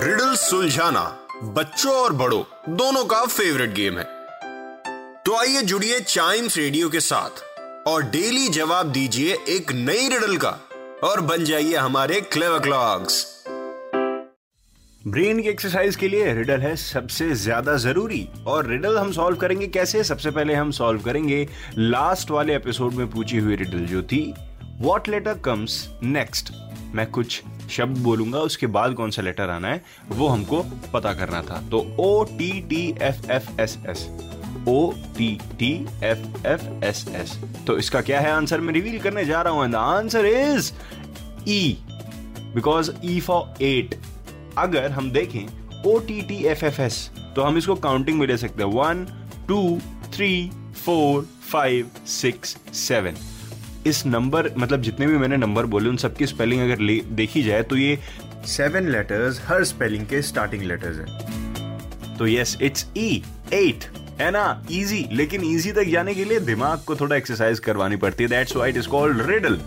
Riddle सुलझाना बच्चों और बड़ों दोनों का फेवरेट गेम है। तो आइए जुड़िए चाइम्स रेडियो के साथ और डेली जवाब दीजिए एक नई रिडल का और बन जाइए हमारे क्लेवर क्लॉक्स ब्रेन की एक्सरसाइज के लिए रिडल है सबसे ज़्यादा ज़रूरी और रिडल हम सॉल्व करेंगे कैसे? सबसे पहले हम सॉल्व करेंगे लास्ट वाले एपिसोड में पूछी हुई रिडल जो थी। वॉट लेटर कम्स नेक्स्ट मैं कुछ शब्द बोलूँगा, उसके बाद कौन सा लेटर आना है, वो हमको पता करना था। तो O T T F F S S O T T F F S S तो इसका क्या है आंसर? मैं रिवील करने जा रहा हूँ the answer is E because E for eight अगर हम देखें O T T F F S तो हम इसको काउंटिंग में ले सकते हैं। One two three four five six seven इस नंबर मतलब जितने भी मैंने नंबर बोले उन सबकी स्पेलिंग अगर देखी जाए तो ये सेवन लेटर्स हर स्पेलिंग के स्टार्टिंग लेटर्स है। तो यस इट्स ई एट है ना? इजी लेकिन इजी तक जाने के लिए दिमाग को थोड़ा एक्सरसाइज करवानी पड़ती है। That's why it is called riddle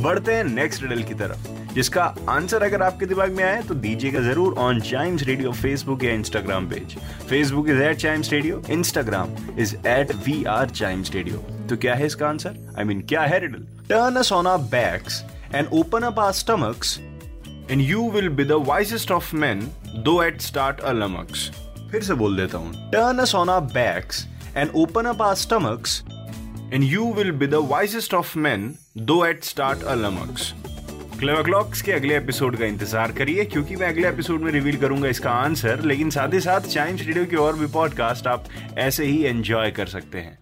बढ़ते हैं नेक्स्ट रिडल की तरफ़। जिसका आंसर अगर आपके दिमाग में आए तो दीजिएगा ज़रूर ऑन चाइम्स रेडियो फेसबुक या Instagram page Facebook is at Chimes radio Instagram is at we are Chimes radio तो क्या है इसका answer I I mean mean, क्या है riddle turn us on our backs and open up our stomachs and you will be the wisest of men though at start a lummox फिर से बोल देता हूँ। Turn us on our backs and open up our stomachs and you will be the wisest of men though at start a lummox clever clocks के अगले episode का इंतज़ार करिए क्योंकि मैं अगले एपिसोड में रिवील करूँगा इसका आंसर लेकिन साथ ही साथ चाइम्स रेडियो के और भी पॉडकास्ट आप ऐसे ही एंजॉय कर सकते हैं।